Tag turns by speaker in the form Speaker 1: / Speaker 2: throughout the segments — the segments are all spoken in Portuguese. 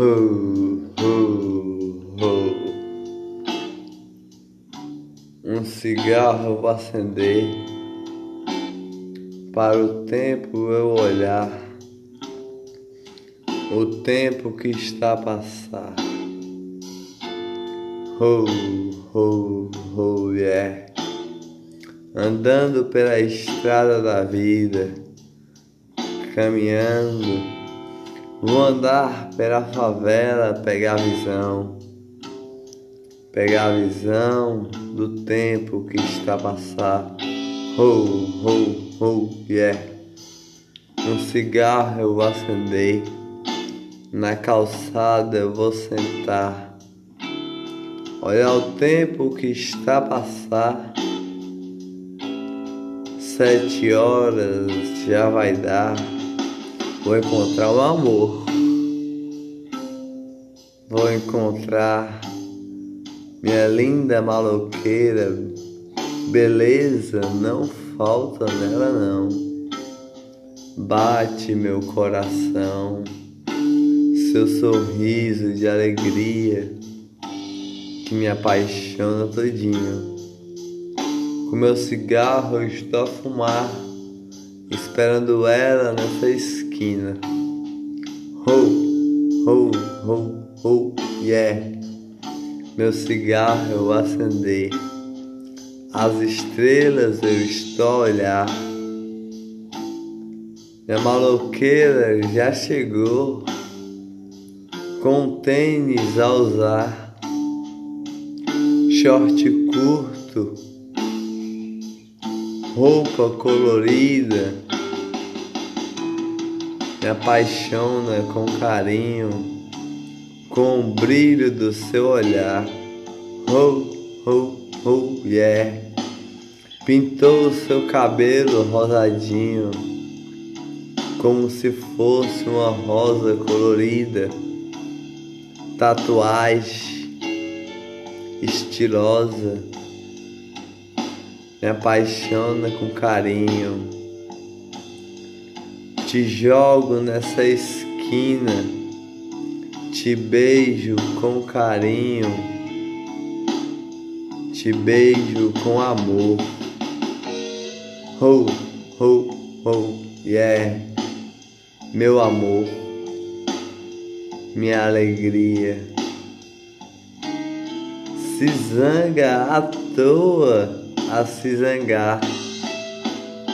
Speaker 1: Um cigarro vou acender. Para o tempo eu olhar, o tempo que está a passar. Oh, oh, oh, yeah. Andando pela estrada da vida, caminhando, vou andar pela favela, pegar a visão, pegar a visão do tempo que está passar. Oh, oh, oh, yeah. Um cigarro eu vou acender, na calçada eu vou sentar Olha o tempo que está passar. Sete horas já vai dar. Vou encontrar o amor. Vou encontrar minha linda maloqueira. Beleza não falta nela não. Bate meu coração. Seu sorriso de alegria que me apaixona todinho. Com meu cigarro eu estou a fumar, esperando ela nessa esquina. Ho, ho, ho, ho, yeah. Meu cigarro eu acender, as estrelas eu estou a olhar. Minha maloqueira já chegou, com tênis a usar short curto, roupa colorida, me apaixona com carinho, com o brilho do seu olhar. Oh, oh, oh, yeah. Pintou o seu cabelo rosadinho, como se fosse uma rosa colorida. Tatuagem estilosa, me apaixona com carinho. Te jogo nessa esquina, te beijo com carinho, te beijo com amor. Oh, oh, oh, yeah, meu amor, minha alegria. Se zanga à toa a se zangar.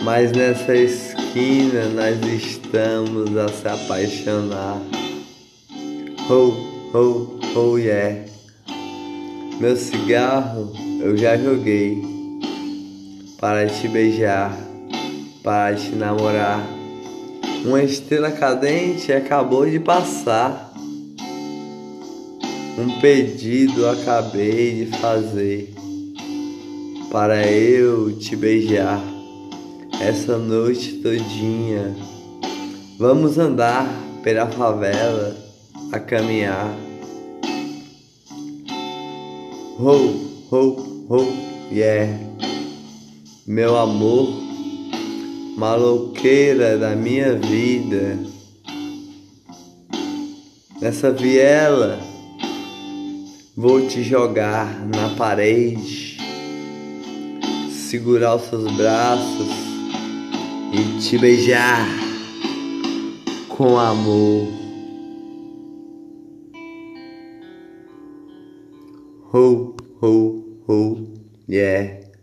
Speaker 1: Mas nessa esquina nós estamos a se apaixonar. Oh, oh, oh yeah. Meu cigarro eu já joguei para te beijar, para te namorar. Uma estrela cadente acabou de passar. Um pedido acabei de fazer para eu te beijar essa noite todinha. Vamos andar pela favela a caminhar. Ho, ho, ho, yeah. Meu amor, maloqueira da minha vida. Nessa viela Vou te jogar na parede, segurar os seus braços e te beijar com amor. Ho, ho, ho, yeah.